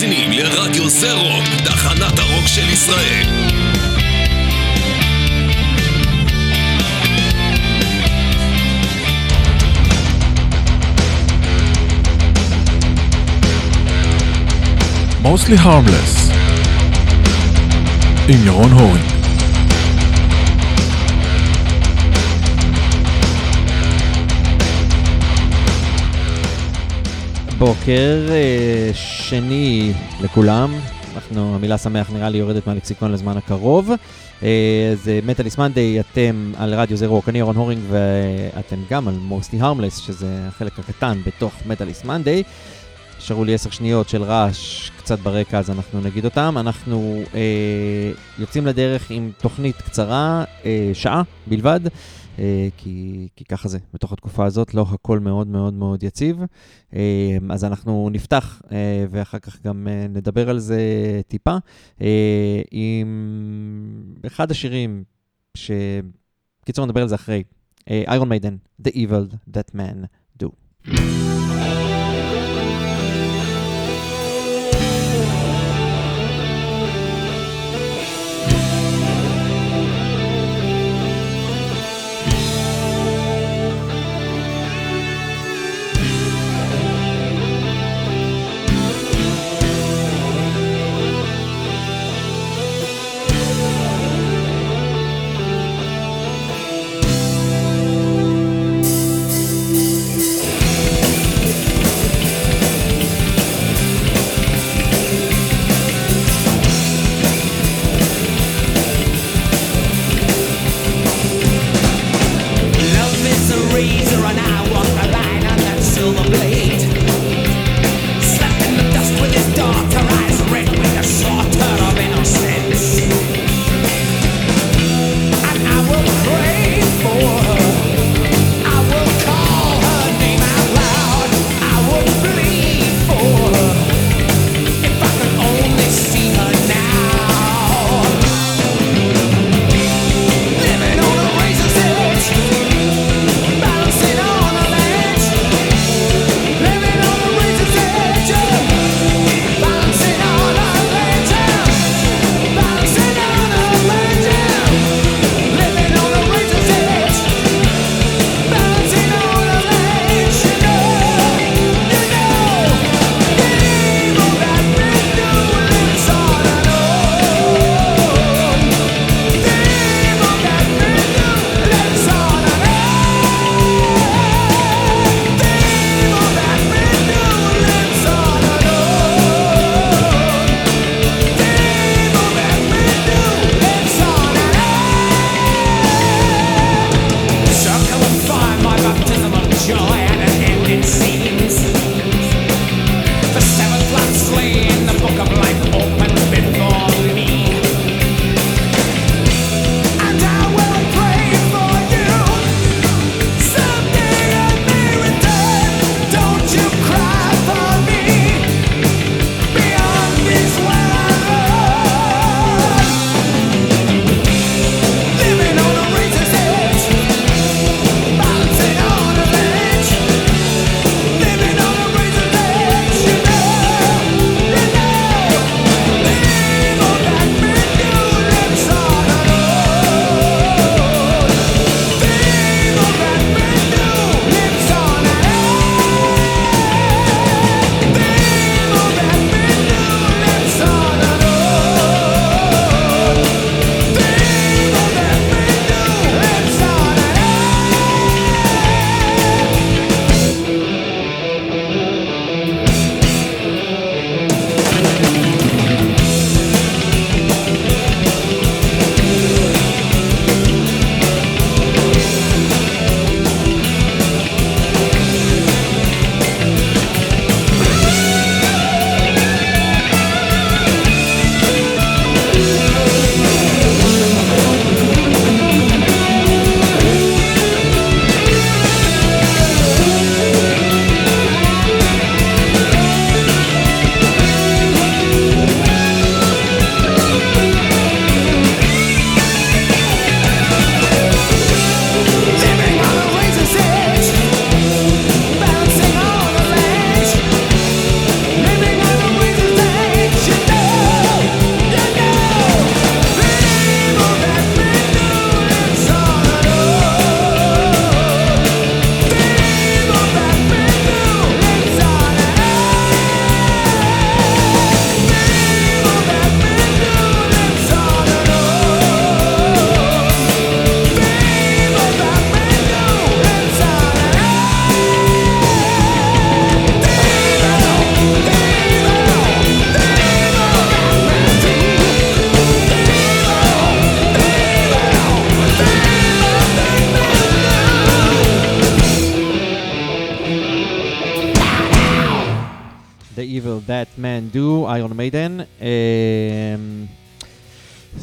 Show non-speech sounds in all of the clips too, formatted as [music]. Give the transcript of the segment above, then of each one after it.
מאזינים לרדיו זה רוק, תחנת הרוק של ישראל. Mostly Harmless עם ירון הורן בוקר אה, שני לכולם, אנחנו, המילה שמח נראה לי יורדת מהלקסיקון לזמן הקרוב. זה מטאליס מנדי, אתם על רדיו זה רוק, אני ירון הורינג ואתם גם על מוסטי הרמלס, שזה החלק הקטן בתוך מטאליס מנדי. נשארו לי עשר שניות של רעש קצת ברקע, אז אנחנו נגיד אותם. אנחנו אה, יוצאים לדרך עם תוכנית קצרה, אה, שעה בלבד. אה, כי, כי ככה זה, בתוך התקופה הזאת לא הכל מאוד מאוד מאוד יציב. אה, אז אנחנו נפתח אה, ואחר כך גם נדבר על זה טיפה עם אחד השירים ש... קיצור, נדבר על זה אחרי. איירון מיידן, The Evil That Man Do. breeze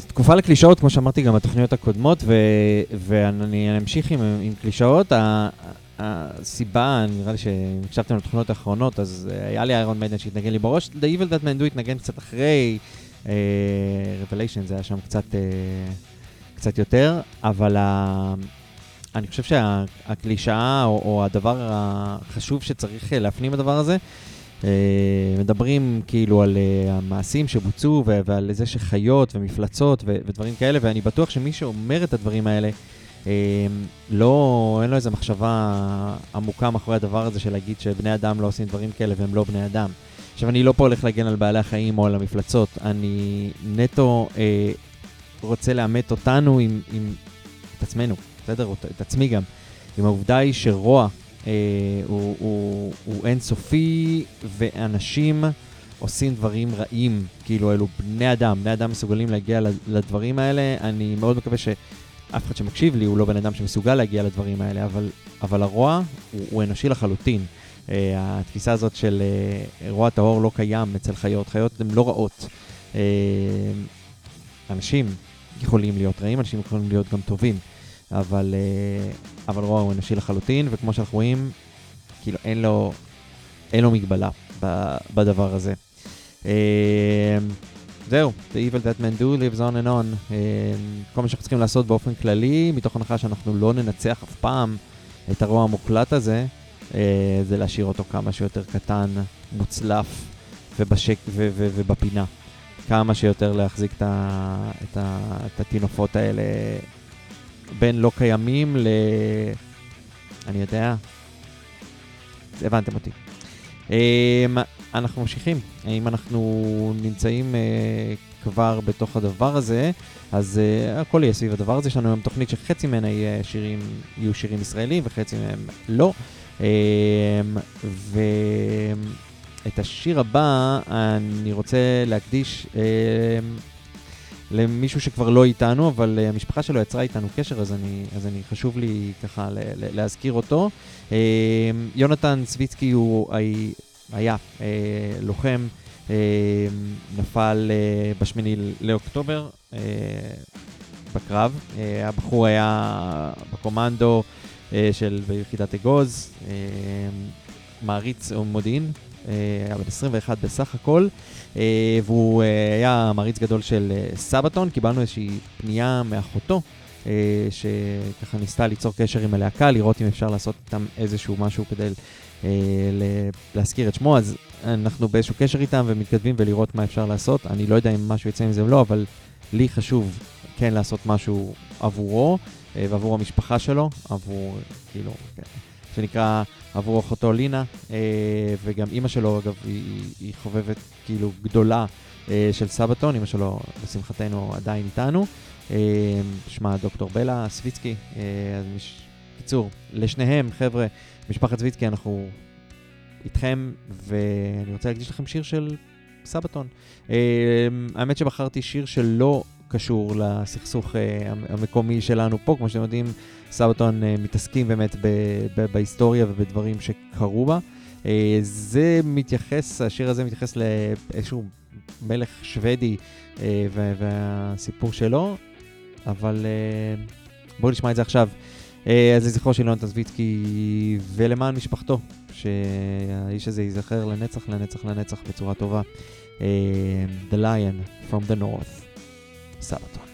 תקופה לקלישאות, כמו שאמרתי גם בתוכניות הקודמות, ו, ואני אמשיך עם, עם קלישאות. הסיבה, נראה לי שאם הקשבתם לתוכניות האחרונות, אז היה לי איירון מיידן שהתנגן לי בראש. The Evil That Man Do התנגן קצת אחרי, uh, Revelation זה היה שם קצת, uh, קצת יותר, אבל uh, אני חושב שהקלישאה או, או הדבר החשוב שצריך להפנים בדבר הזה, אה, מדברים כאילו על אה, המעשים שבוצעו ועל זה שחיות ומפלצות ודברים כאלה, ואני בטוח שמי שאומר את הדברים האלה, אה, לא, אין לו איזו מחשבה עמוקה מאחורי הדבר הזה של להגיד שבני אדם לא עושים דברים כאלה והם לא בני אדם. עכשיו, אני לא פה הולך להגן על בעלי החיים או על המפלצות, אני נטו אה, רוצה לאמת אותנו עם, עם את עצמנו. בסדר? את עצמי גם, עם העובדה היא שרוע אה, הוא, הוא, הוא אינסופי, ואנשים עושים דברים רעים, כאילו אלו בני אדם, בני אדם מסוגלים להגיע לדברים האלה. אני מאוד מקווה שאף אחד שמקשיב לי הוא לא בן אדם שמסוגל להגיע לדברים האלה, אבל, אבל הרוע הוא, הוא אנושי לחלוטין. Uh, התפיסה הזאת של uh, רוע טהור לא קיים אצל חיות, חיות הן לא רעות. Uh, אנשים יכולים להיות רעים, אנשים יכולים להיות גם טובים. אבל, אה, אבל רוע הוא אנושי לחלוטין, וכמו שאנחנו רואים, כאילו אין לו, אין לו מגבלה בדבר הזה. אה, זהו, The Evil That Men Do lives on and on. אה, כל מה שאנחנו צריכים לעשות באופן כללי, מתוך הנחה שאנחנו לא ננצח אף פעם את הרוע המוחלט הזה, זה להשאיר אותו כמה שיותר קטן, מוצלף ובשק, ו- ו- ובפינה. כמה שיותר להחזיק את, ה- את, ה- את הטינופות האלה בין לא קיימים ל... אני יודע, הבנתם אותי. Um, אנחנו ממשיכים. אם אנחנו נמצאים uh, כבר בתוך הדבר הזה, אז uh, הכל יהיה סביב הדבר הזה. יש לנו היום תוכנית שחצי ממנה יהיו שירים ישראלים וחצי מהם לא. Um, ואת השיר הבא אני רוצה להקדיש um, למישהו שכבר לא איתנו, אבל uh, המשפחה שלו יצרה איתנו קשר, אז אני, אז אני חשוב לי ככה ל, ל, להזכיר אותו. Uh, יונתן סביצקי הוא היה, uh, לוחם, uh, נפל uh, בשמיני לאוקטובר uh, בקרב. Uh, הבחור היה בקומנדו uh, של ביחידת אגוז, uh, מעריץ מודיעין, היה בן 21 בסך הכל. אה, והוא אה, היה מעריץ גדול של אה, סבתון, קיבלנו איזושהי פנייה מאחותו. שככה ניסתה ליצור קשר עם הלהקה, לראות אם אפשר לעשות איתם איזשהו משהו כדי להזכיר את שמו, אז אנחנו באיזשהו קשר איתם ומתכתבים ולראות מה אפשר לעשות. אני לא יודע אם משהו יצא עם זה או לא, אבל לי חשוב כן לעשות משהו עבורו ועבור המשפחה שלו, עבור, כאילו, כן. שנקרא עבור אחותו לינה, אה, וגם אימא שלו, אגב, היא, היא חובבת כאילו גדולה אה, של סבתון, אימא שלו, לשמחתנו, עדיין איתנו. אה, שמה דוקטור בלה סוויצקי, אז מש... קיצור, לשניהם, חבר'ה, משפחת סוויצקי, אנחנו איתכם, ואני רוצה להקדיש לכם שיר של סבתון. האמת שבחרתי שיר שלא קשור לסכסוך המקומי שלנו פה, כמו שאתם יודעים, סבתון אה, מתעסקים באמת בהיסטוריה ובדברים שקרו בה. אה, זה מתייחס, השיר הזה מתייחס לאיזשהו מלך שוודי אה, והסיפור שלו, אבל בואו נשמע את זה עכשיו. אז לזכרו של יונתן זוויצקי ולמען משפחתו, שהאיש הזה ייזכר לנצח, לנצח, לנצח בצורה טובה. The Lion from the North, סבתון.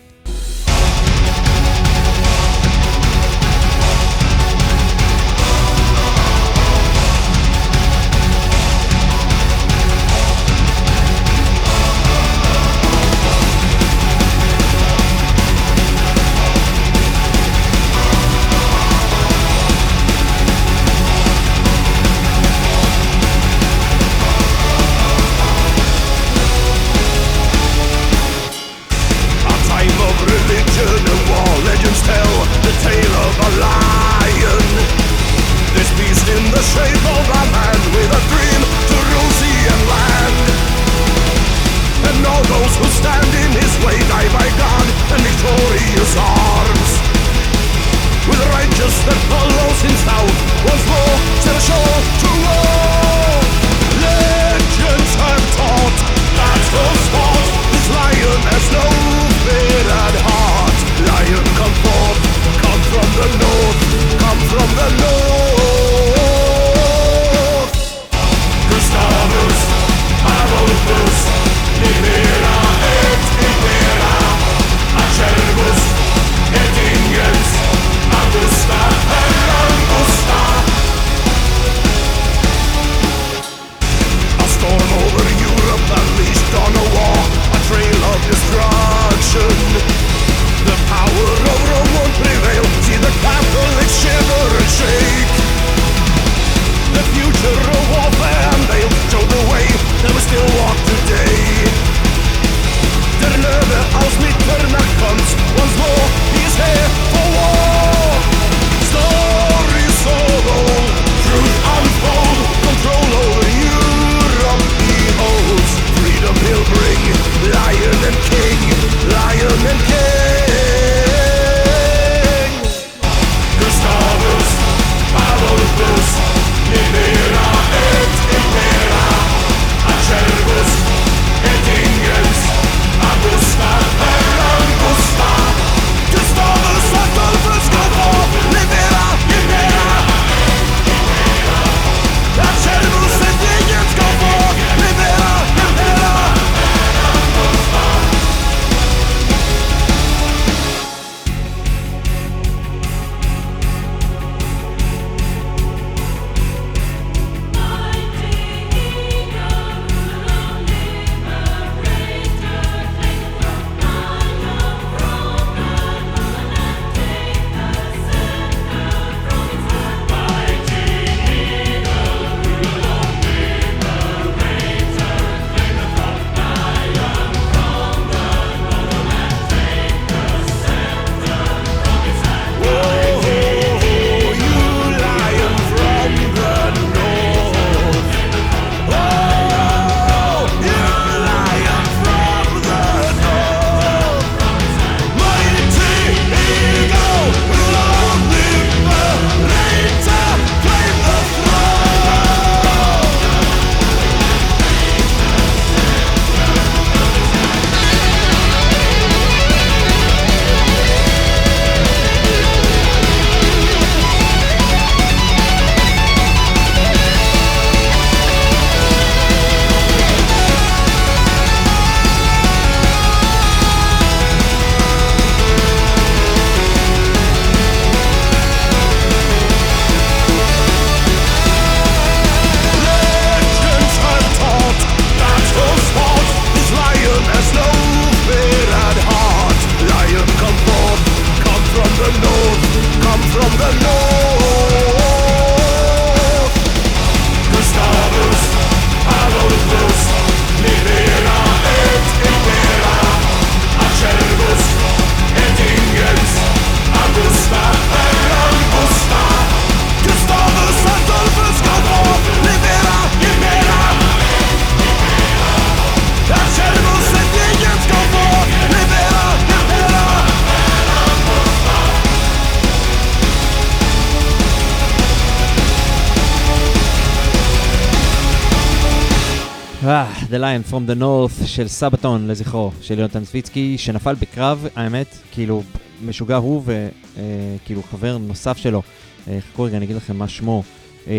Lion from the North של סבתון לזכרו של יונתן סוויצקי, שנפל בקרב, האמת, כאילו, משוגע הוא וכאילו חבר נוסף שלו. אה, חכו רגע, אני אגיד לכם מה שמו. אה,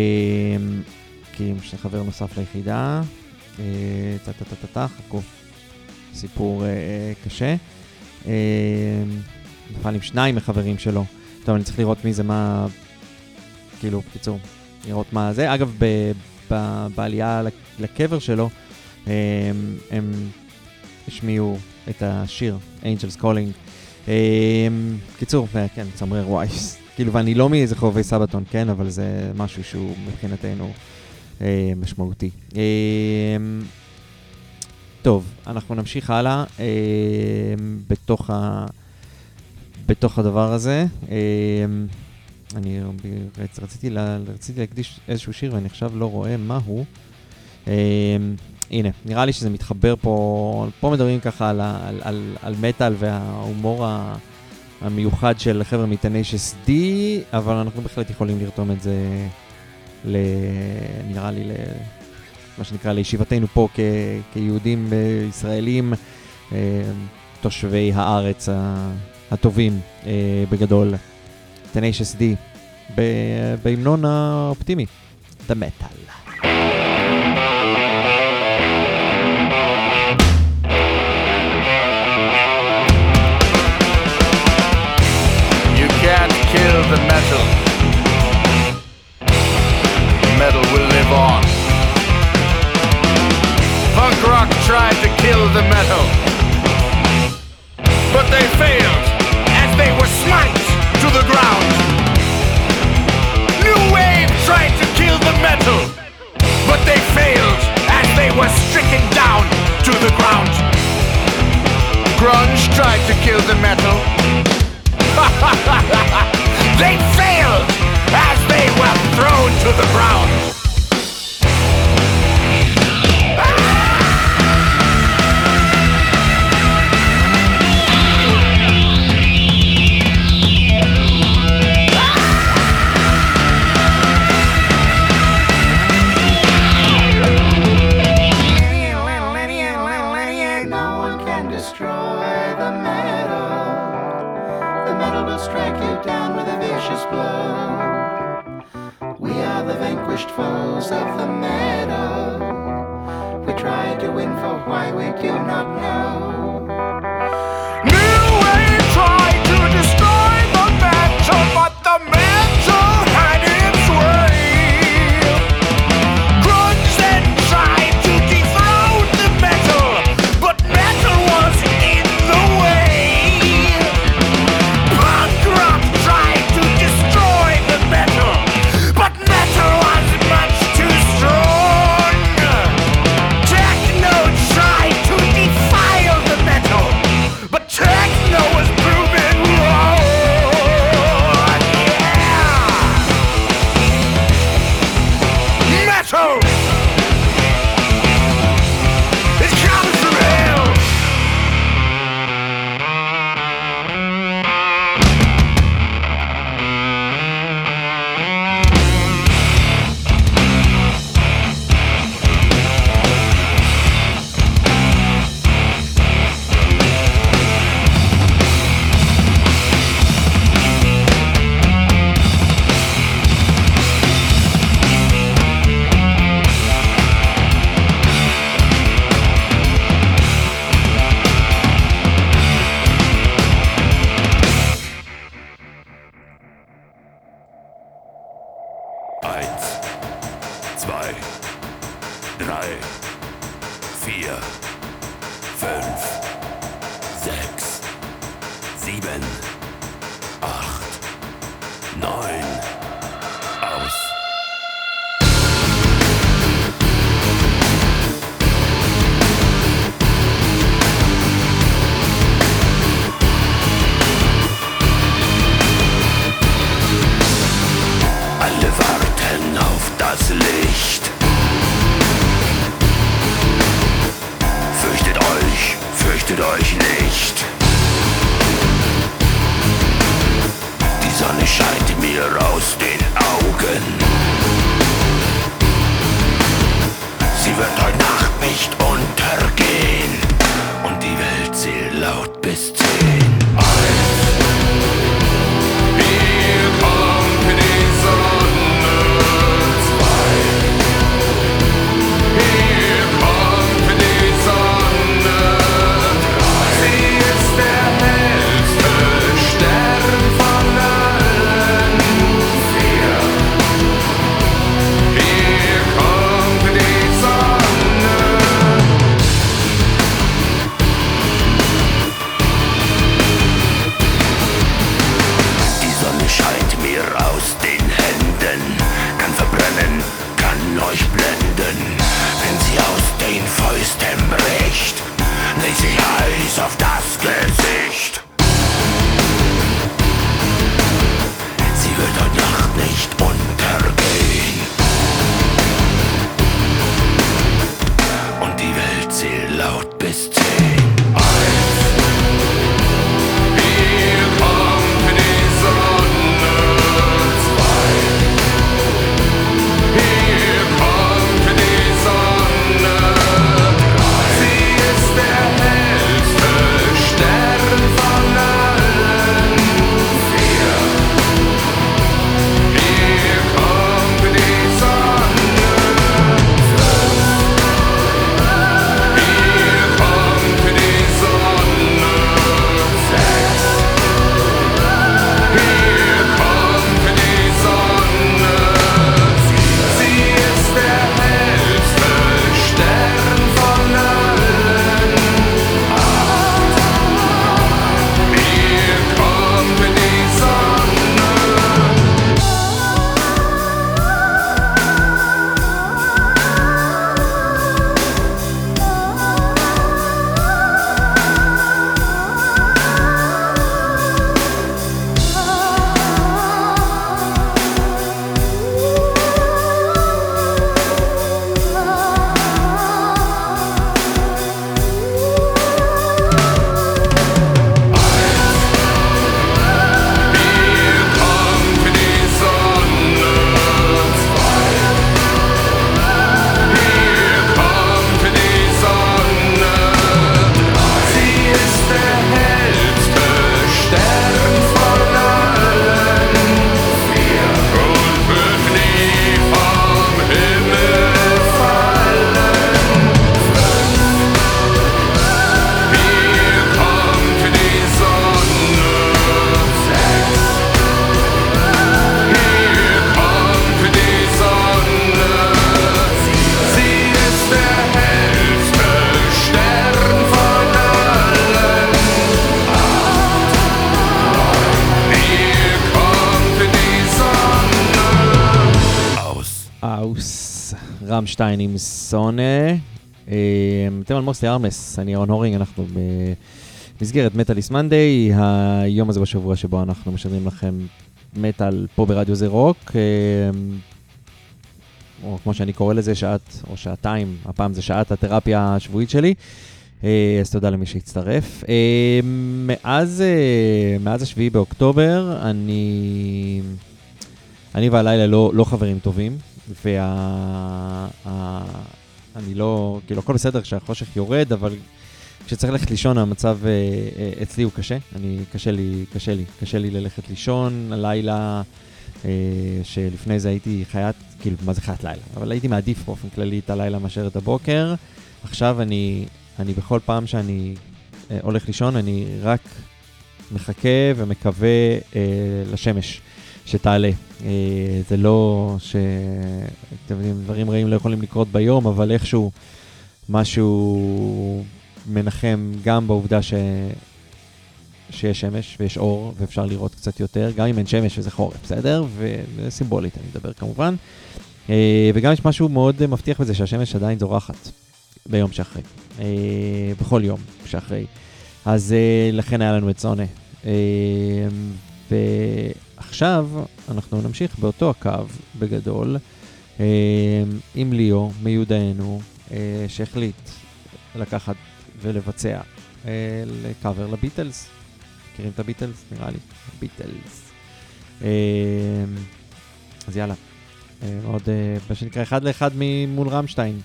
לי חבר נוסף ליחידה. טה-טה-טה-טה, חכו. סיפור קשה. נפל עם שניים מחברים שלו. טוב, אני צריך לראות מי זה, מה... כאילו, בקיצור, לראות מה זה. אגב, ב... בעלייה לקבר שלו, הם, הם השמיעו את השיר, Angels Calling. קיצור, כן, צמרר וואי, כאילו, ואני לא מאיזה חובבי סבתון, כן, אבל זה משהו שהוא מבחינתנו אה, משמעותי. אה, טוב, אנחנו נמשיך הלאה אה, בתוך, ה, בתוך הדבר הזה. אה, אני רציתי, לה, רציתי להקדיש איזשהו שיר ואני עכשיו לא רואה מהו. אה, הנה, נראה לי שזה מתחבר פה, פה מדברים ככה על, על, על, על מטאל וההומור המיוחד של חבר'ה מטניישס D, אבל אנחנו בהחלט יכולים לרתום את זה, ל, נראה לי, ל, מה שנקרא, לישיבתנו פה כ, כיהודים ישראלים, אה, תושבי הארץ הטובים אה, בגדול. Tenacious D, בהמנון האופטימי, The Metal. Live on. Punk rock tried to kill the metal, but they failed as they were smite to the ground. New wave tried to kill the metal, but they failed as they were stricken down to the ground. Grunge tried to kill the metal. [laughs] they failed as they were thrown to the ground. Foes of the metal. We try to win for why we do not know. ב-22 עם סונה. אה, אתם על מוסי ארמס, אני אהרון הורינג, אנחנו במסגרת מטאליס מנדיי, היום הזה בשבוע שבו אנחנו משדרים לכם מטאל פה ברדיו זה רוק, אה, או כמו שאני קורא לזה, שעת או שעתיים, הפעם זה שעת התרפיה השבועית שלי. אה, אז תודה למי שהצטרף. מאז, מאז השביעי באוקטובר, אני, אני והלילה לא, לא חברים טובים. וה... ה, אני לא, כאילו, הכל בסדר כשהחושך יורד, אבל כשצריך ללכת לישון המצב אה, אה, אצלי הוא קשה. אני, קשה לי, קשה לי, קשה לי ללכת לישון. הלילה, אה, שלפני זה הייתי חיית, כאילו, מה זה חיית לילה? אבל הייתי מעדיף באופן כללי את הלילה מאשר את הבוקר. עכשיו אני, אני בכל פעם שאני אה, הולך לישון, אני רק מחכה ומקווה אה, לשמש שתעלה. אה, זה לא ש... אתם יודעים, דברים רעים לא יכולים לקרות ביום, אבל איכשהו משהו מנחם גם בעובדה ש... שיש שמש ויש אור ואפשר לראות קצת יותר, גם אם אין שמש וזה חורף, בסדר? וסימבולית אני מדבר כמובן. אה, וגם יש משהו מאוד מבטיח בזה שהשמש עדיין זורחת ביום שאחרי, אה, בכל יום שאחרי. אז לכן היה לנו את סונה. אה, ועכשיו אנחנו נמשיך באותו הקו בגדול אה, עם ליאו מיודענו, אה, שהחליט לקחת ולבצע אה, לקאבר לביטלס. מכירים את הביטלס? נראה לי. ביטלס. אז יאללה. אה, מה שנקרא, אחד לאחד מול רמשטיין.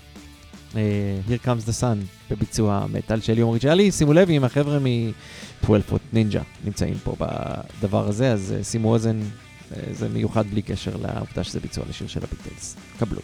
אה, Here Comes the Sun בביצוע מטאל של יום ריג'לי. שימו לב אם החבר'ה מ-12 foot ninja נמצאים פה בדבר הזה, אז אה, שימו אוזן, אה, זה מיוחד בלי קשר לעובדה שזה ביצוע לשיר של הביטלס. קבלו.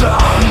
Sun,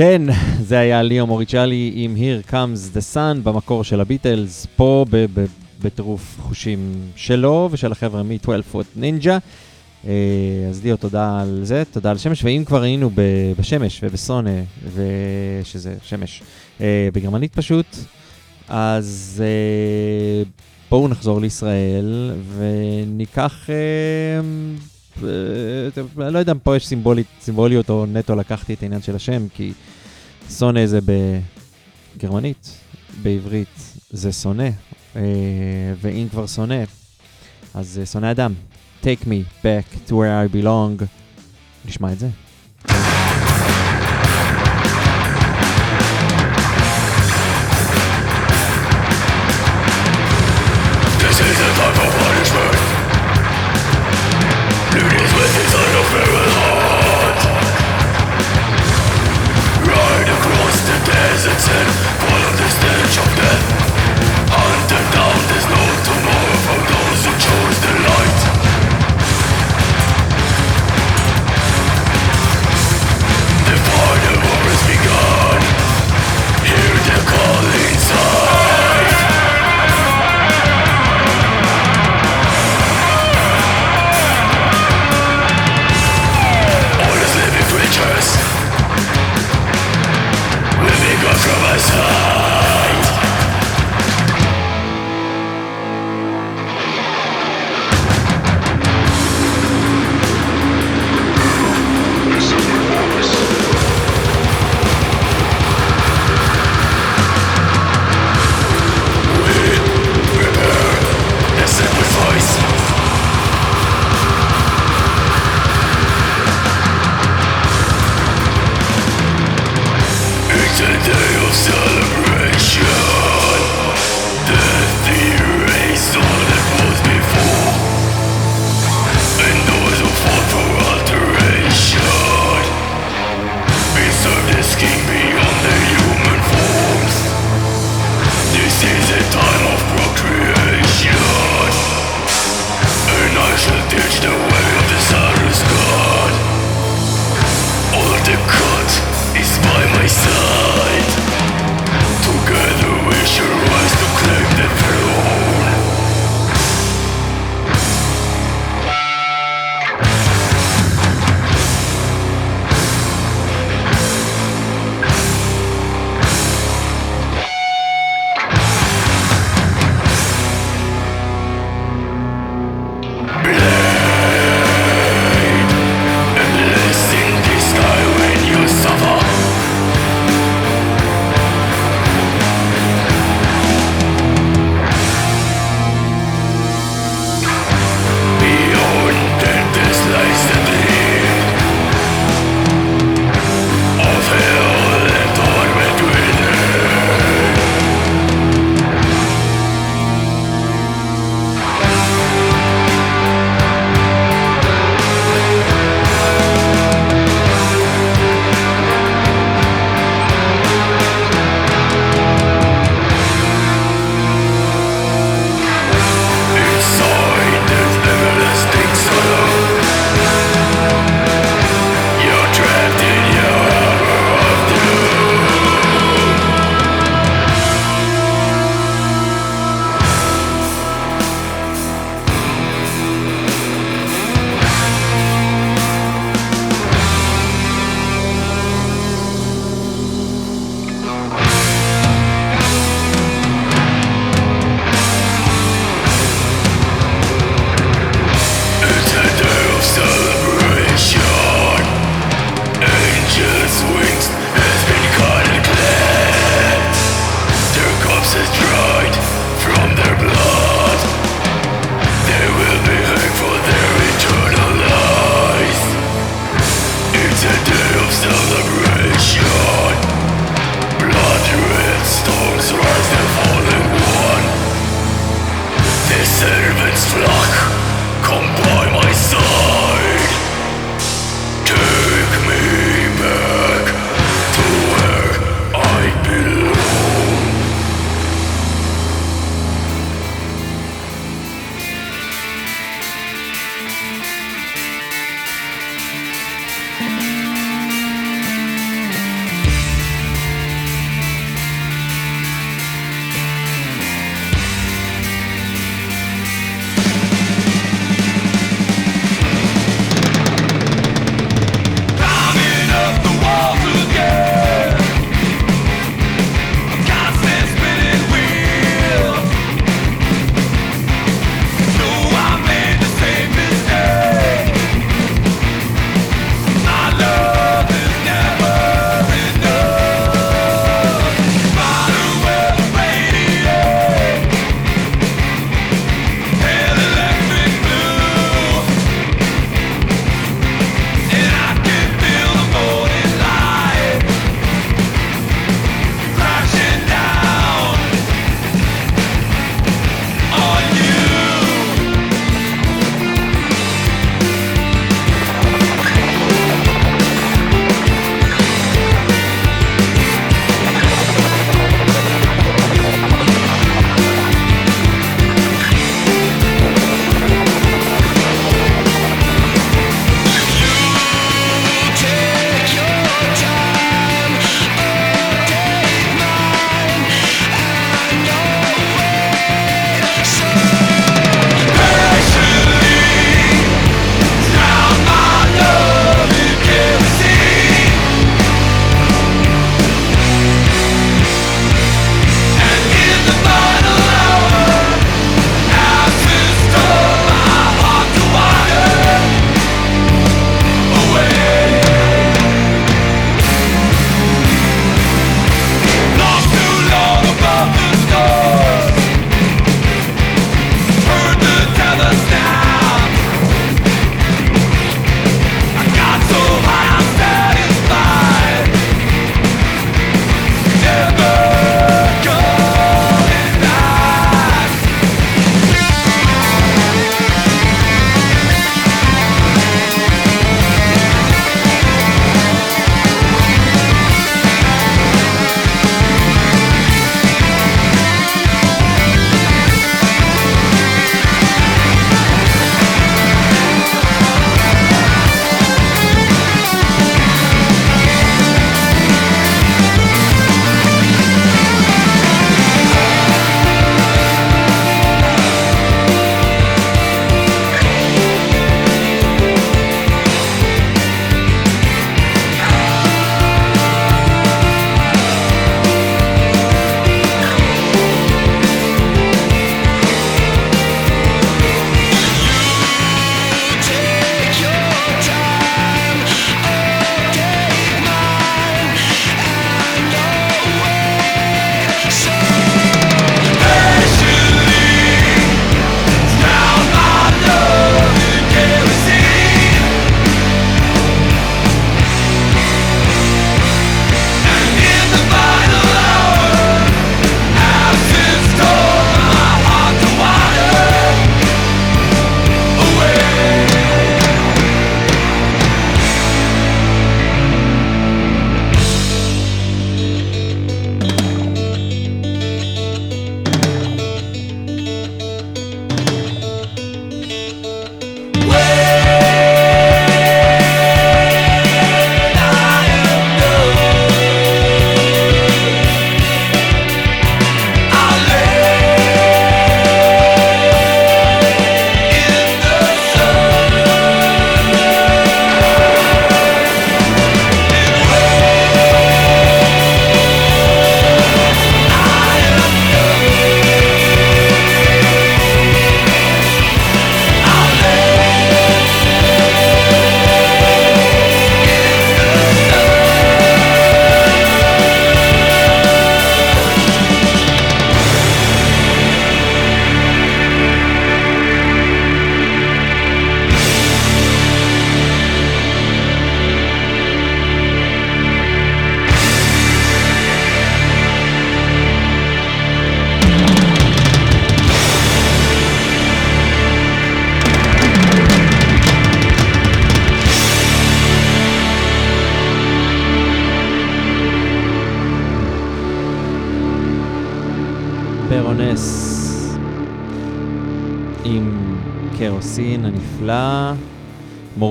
כן, זה היה ליאו מוריצ'לי עם Here Comes the Sun במקור של הביטלס, פה בטירוף חושים שלו ושל החבר'ה מ-12 Foot Ninja. אה, אז ליאו, תודה על זה, תודה על שמש, ואם כבר היינו בשמש ובסונה, שזה שמש, אה, בגרמנית פשוט, אז אה, בואו נחזור לישראל וניקח... לא יודע אם פה יש סימבוליות, סימבוליות או נטו לקחתי את העניין של השם, כי שונא זה בגרמנית, בעברית זה שונא, uh, ואם כבר שונא, אז זה שונא אדם. Take me back to where I belong. נשמע את זה.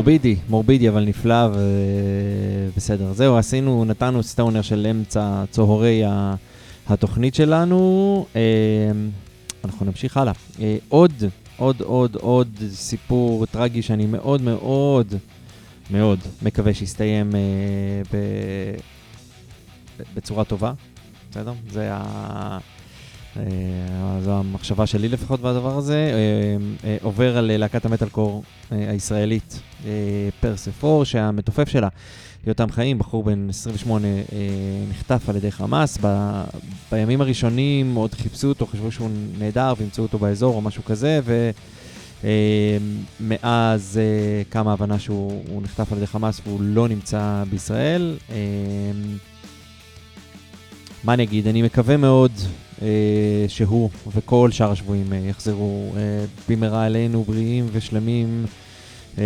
מורבידי, מורבידי אבל נפלא ובסדר. זהו, עשינו, נתנו סטונר של אמצע צהרי התוכנית שלנו. אה, אנחנו נמשיך הלאה. אה, עוד, עוד, עוד, עוד סיפור טרגי שאני מאוד מאוד מאוד מקווה שיסתיים אה. בצורה טובה, בסדר? זה ה... אה, זו המחשבה שלי לפחות בדבר הזה. אה, אה, עובר על להקת המטאלקור אה, הישראלית פרספור, שהמתופף שלה, יותם חיים, בחור בן 28, אה, נחטף על ידי חמאס. ב, בימים הראשונים עוד חיפשו אותו, חשבו שהוא נהדר וימצאו אותו באזור או משהו כזה, ומאז אה, קמה הבנה שהוא הוא נחטף על ידי חמאס והוא לא נמצא בישראל. מה אני אגיד? אני מקווה מאוד שהוא וכל שאר השבויים אה, יחזרו אה, במהרה אלינו בריאים ושלמים אה,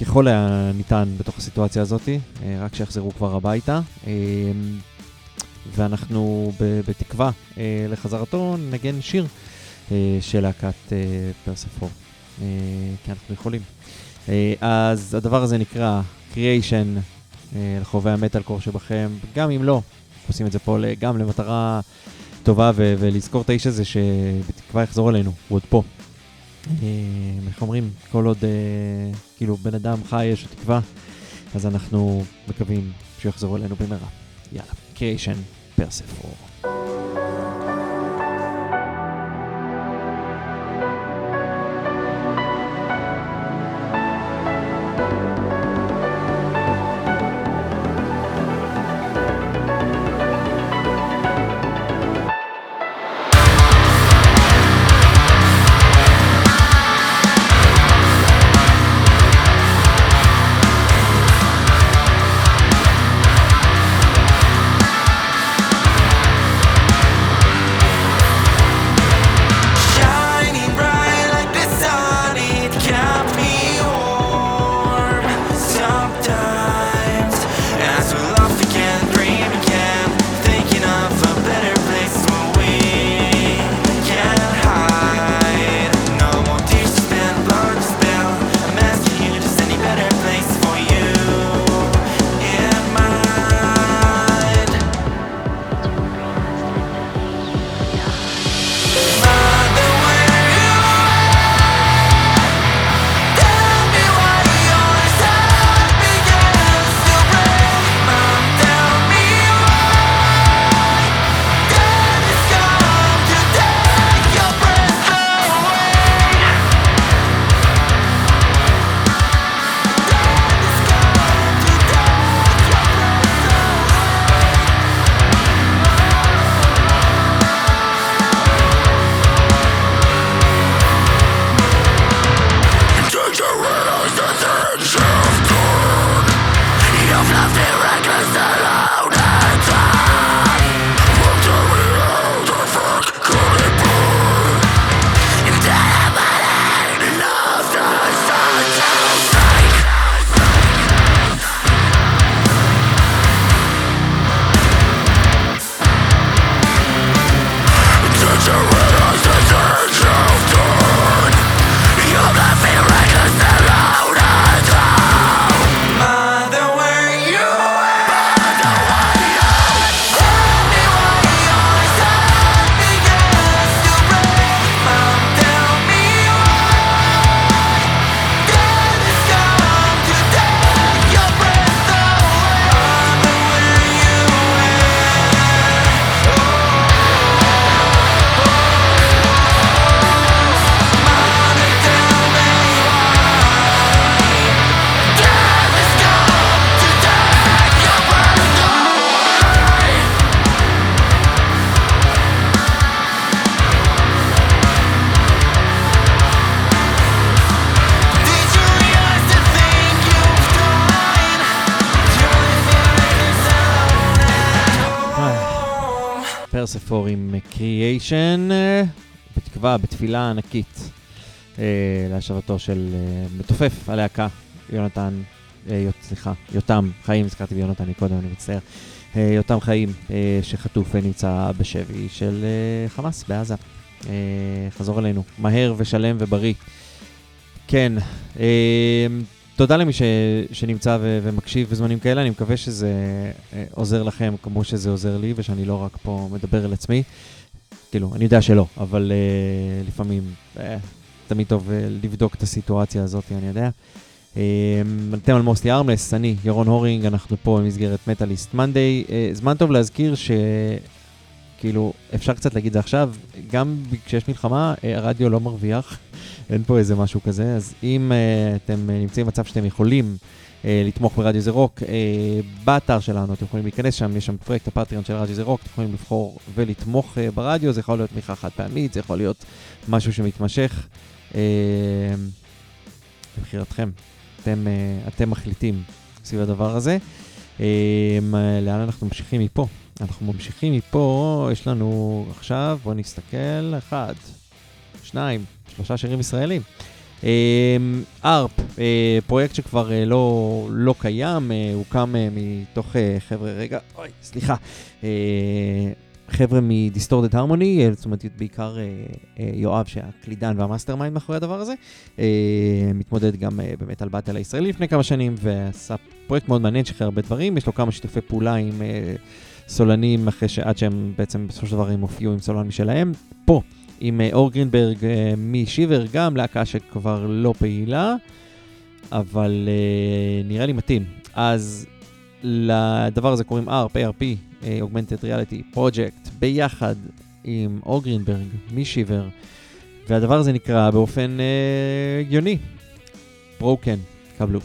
ככל הניתן בתוך הסיטואציה הזאת, אה, רק שיחזרו כבר הביתה. אה, ואנחנו בתקווה אה, לחזרתו נגן שיר אה, של להקת אה, פרספור, אה, כי אנחנו יכולים. אה, אז הדבר הזה נקרא Creation אה, לחובבי המטאלקור שבכם, גם אם לא, עושים את זה פה גם למטרה טובה ו- ולזכור את האיש הזה שבתקווה יחזור אלינו, הוא עוד פה. אה, איך אומרים, כל עוד אה, כאילו בן אדם חי יש תקווה, אז אנחנו מקווים שהוא יחזור אלינו במהרה. יאללה, קריאיישן פרספור. פרספור עם קריאיישן, בתקווה, בתפילה ענקית אה, להשבתו של אה, מתופף הלהקה, יונתן, אה, סליחה, יותם חיים, הזכרתי ביונתן מקודם, אני מצטער, אה, יותם חיים, אה, שחטוף ונמצא בשבי של אה, חמאס בעזה. אה, חזור אלינו, מהר ושלם ובריא. כן, אה, תודה למי ש, שנמצא ו, ומקשיב בזמנים כאלה, אני מקווה שזה אה, עוזר לכם כמו שזה עוזר לי, ושאני לא רק פה מדבר על עצמי. כאילו, אני יודע שלא, אבל אה, לפעמים אה, תמיד טוב אה, לבדוק את הסיטואציה הזאת, אני יודע. אה, אתם על מוסטי ארמלס, אני ירון הורינג, אנחנו פה במסגרת מטאליסט מנדי. אה, זמן טוב להזכיר ש... כאילו, אפשר קצת להגיד זה עכשיו, גם כשיש מלחמה, אה, הרדיו לא מרוויח, [laughs] אין פה איזה משהו כזה, אז אם אה, אתם נמצאים במצב שאתם יכולים אה, לתמוך ברדיו זה רוק, אה, באתר שלנו אתם יכולים להיכנס שם, יש שם פרויקט הפטריון של רדיו זה רוק, אתם יכולים לבחור ולתמוך אה, ברדיו, זה יכול להיות תמיכה חד פעמית, זה יכול להיות משהו שמתמשך. אה, לבחירתכם, אתם, אה, אתם מחליטים סביב הדבר הזה. אה, לאן אנחנו ממשיכים מפה? אנחנו ממשיכים מפה, יש לנו עכשיו, בואו נסתכל, אחד, שניים, שלושה שירים ישראלים. ארפ, פרויקט שכבר אה, לא, לא קיים, אה, הוקם אה, מתוך אה, חבר'ה, רגע, אוי, סליחה, אה, חבר'ה מדיסטורדד הרמוני, זאת אומרת בעיקר אה, אה, יואב שהקלידן והמאסטר מיינד מאחורי הדבר הזה, אה, מתמודד גם אה, באמת על באטל הישראלי לפני כמה שנים ועשה פרויקט מאוד מעניין שחרר הרבה דברים, יש לו כמה שיתופי פעולה עם אה, סולנים אחרי שעד שהם בעצם בסופו של דבר הם הופיעו עם סולן משלהם. פה, עם אה, אור גרינברג אה, משיבר, גם להקה שכבר לא פעילה, אבל אה, נראה לי מתאים. אז לדבר הזה קוראים ARP, ARP, אה, Augmented Reality Project, ביחד עם אור גרינברג משיבר, והדבר הזה נקרא באופן אה, הגיוני, Broken, קבלו.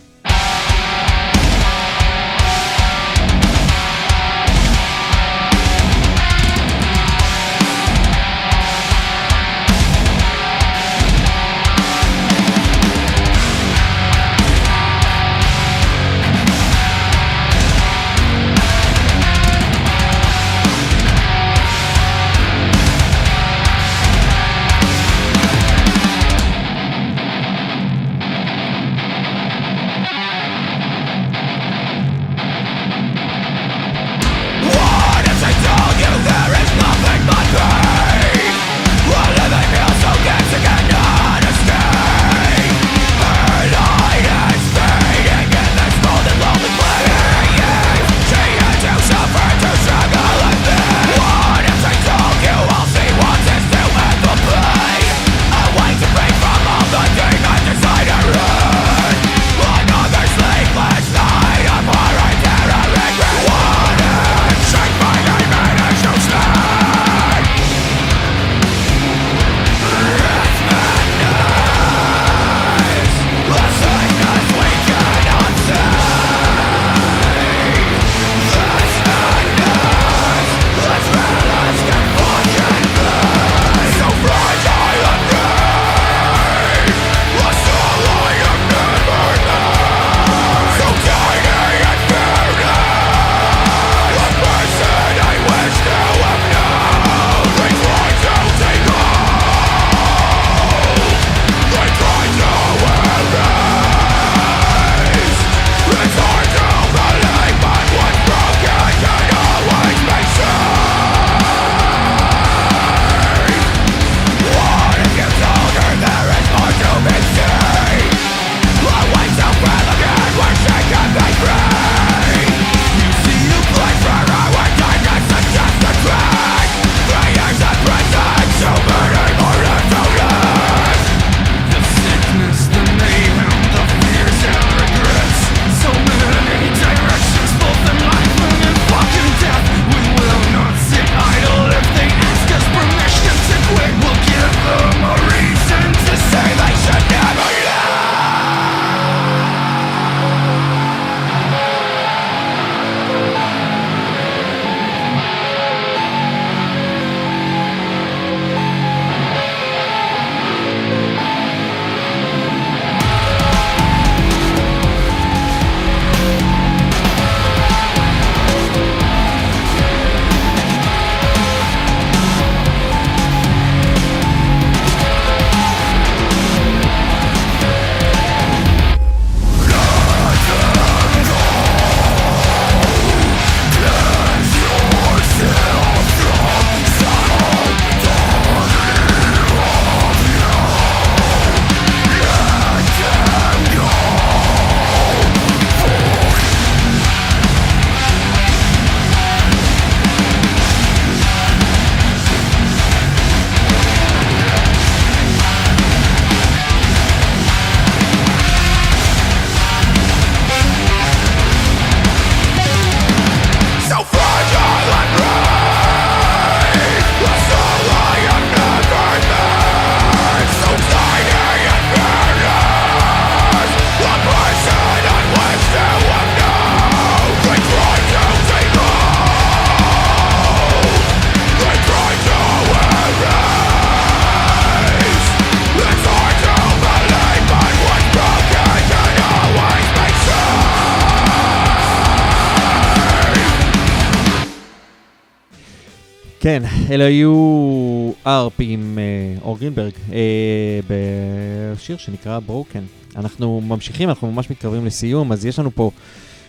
כן, אלה היו ארפ עם אה, אור גרינברג, אה, בשיר שנקרא ברוקן. אנחנו ממשיכים, אנחנו ממש מתקרבים לסיום, אז יש לנו פה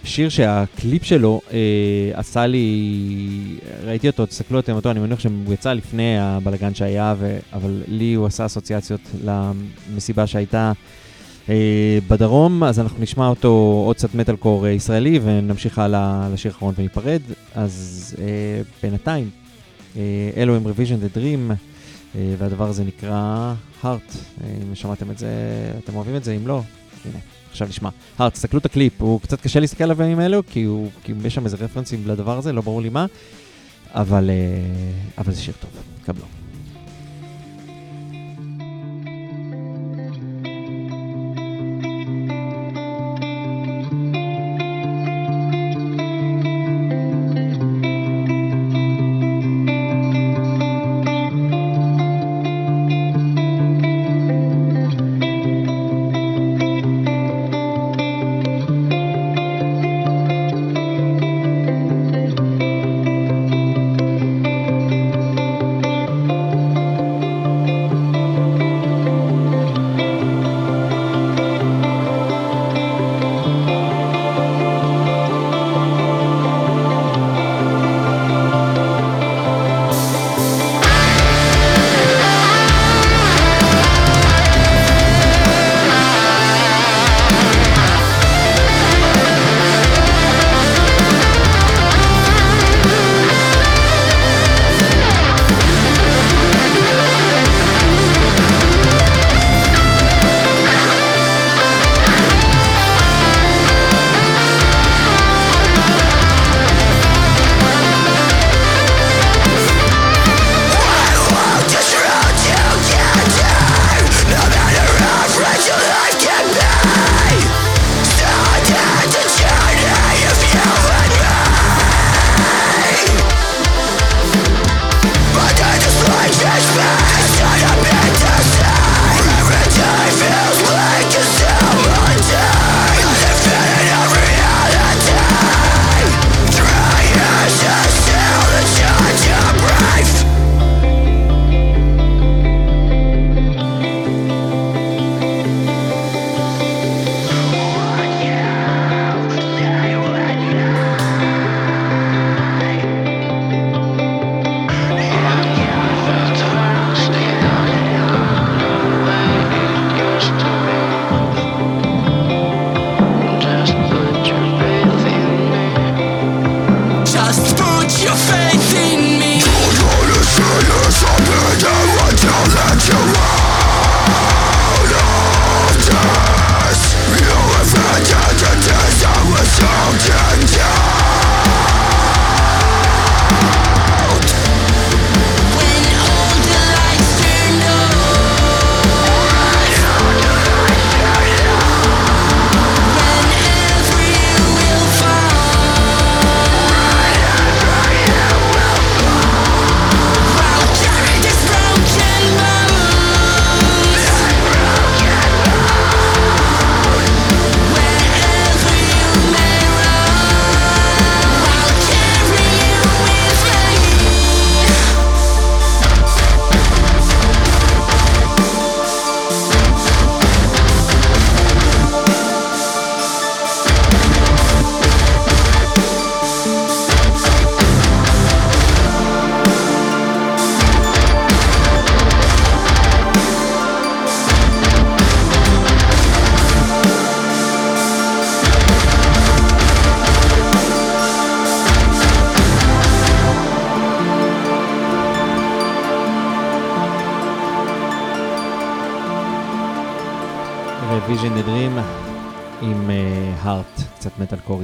שיר שהקליפ שלו אה, עשה לי, ראיתי אותו, תסתכלו אתם אותו, אני מניח שהוא יצא לפני הבלגן שהיה, ו, אבל לי הוא עשה אסוציאציות למסיבה שהייתה אה, בדרום, אז אנחנו נשמע אותו עוד קצת מטאל קור אה, ישראלי, ונמשיך הלאה לשיר האחרון וניפרד. אז אה, בינתיים, אלו הם Revision the Dream, אה, והדבר הזה נקרא Heart. אה, אם שמעתם את זה, אתם אוהבים את זה? אם לא, הנה, עכשיו נשמע. Heart, תסתכלו את הקליפ, הוא קצת קשה להסתכל עליו בימים האלו, כי, הוא, כי יש שם איזה רפרנסים לדבר הזה, לא ברור לי מה, אבל, אה, אבל זה שיר טוב, קבלו.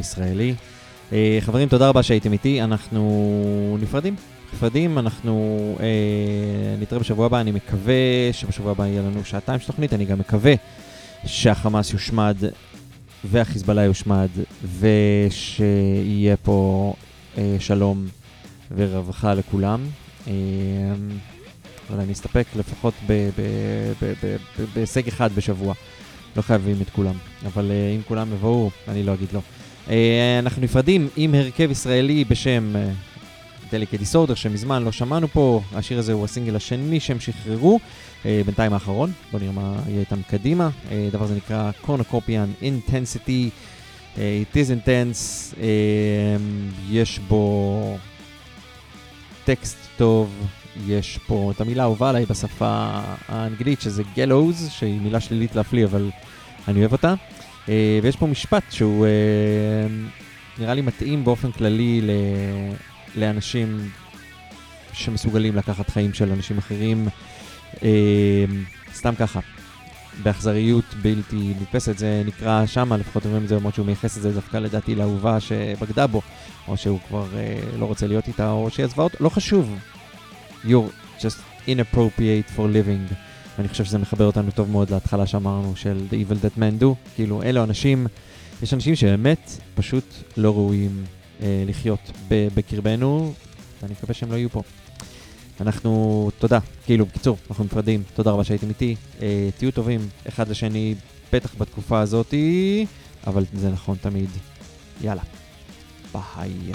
מטאל קור ישראלי. אה, חברים, תודה רבה שהייתם איתי, אנחנו נפרדים. נפרדים, אנחנו אה, נתראה בשבוע הבא, אני מקווה שבשבוע הבא יהיה לנו שעתיים של תוכנית, אני גם מקווה שהחמאס יושמד והחיזבאללה יושמד ושיהיה פה אה, שלום ורווחה לכולם. אה, אבל אני אסתפק לפחות בהישג אחד בשבוע. לא חייבים את כולם, אבל uh, אם כולם יבואו, אני לא אגיד לא. Uh, אנחנו נפרדים עם הרכב ישראלי בשם uh, דליקי דיסורדר, שמזמן לא שמענו פה. השיר הזה הוא הסינגל השני שהם שחררו, אה, בינתיים האחרון. בואו נראה מה יהיה איתם קדימה. אה, הדבר הזה נקרא קורנוקופיאן אינטנסיטי. אה, It is intense, אה, יש בו טקסט טוב, יש פה את המילה האהובה עליי בשפה האנגלית, שזה גלוז, שהיא מילה שלילית להפליא, אבל אני אוהב אותה. אה, ויש פה משפט שהוא אה, נראה לי מתאים באופן כללי ל... לאנשים שמסוגלים לקחת חיים של אנשים אחרים, אה, סתם ככה, באכזריות בלתי נתפסת, זה נקרא שמה, לפחות אומרים את זה, למרות שהוא מייחס את זה דווקא לדעתי לאהובה שבגדה בו, או שהוא כבר אה, לא רוצה להיות איתה, או שהיא עזבה אותו, לא חשוב. You're just inappropriate for living. ואני חושב שזה מחבר אותנו טוב מאוד להתחלה שאמרנו של The Evil That Men Do. כאילו, אלו אנשים, יש אנשים שבאמת פשוט לא ראויים אה, לחיות בקרבנו, ואני מקווה שהם לא יהיו פה. אנחנו, תודה. כאילו, בקיצור, אנחנו נפרדים. תודה רבה שהייתם איתי. אה, תהיו טובים אחד לשני, בטח בתקופה הזאתי, אבל זה נכון תמיד. יאללה. ביי.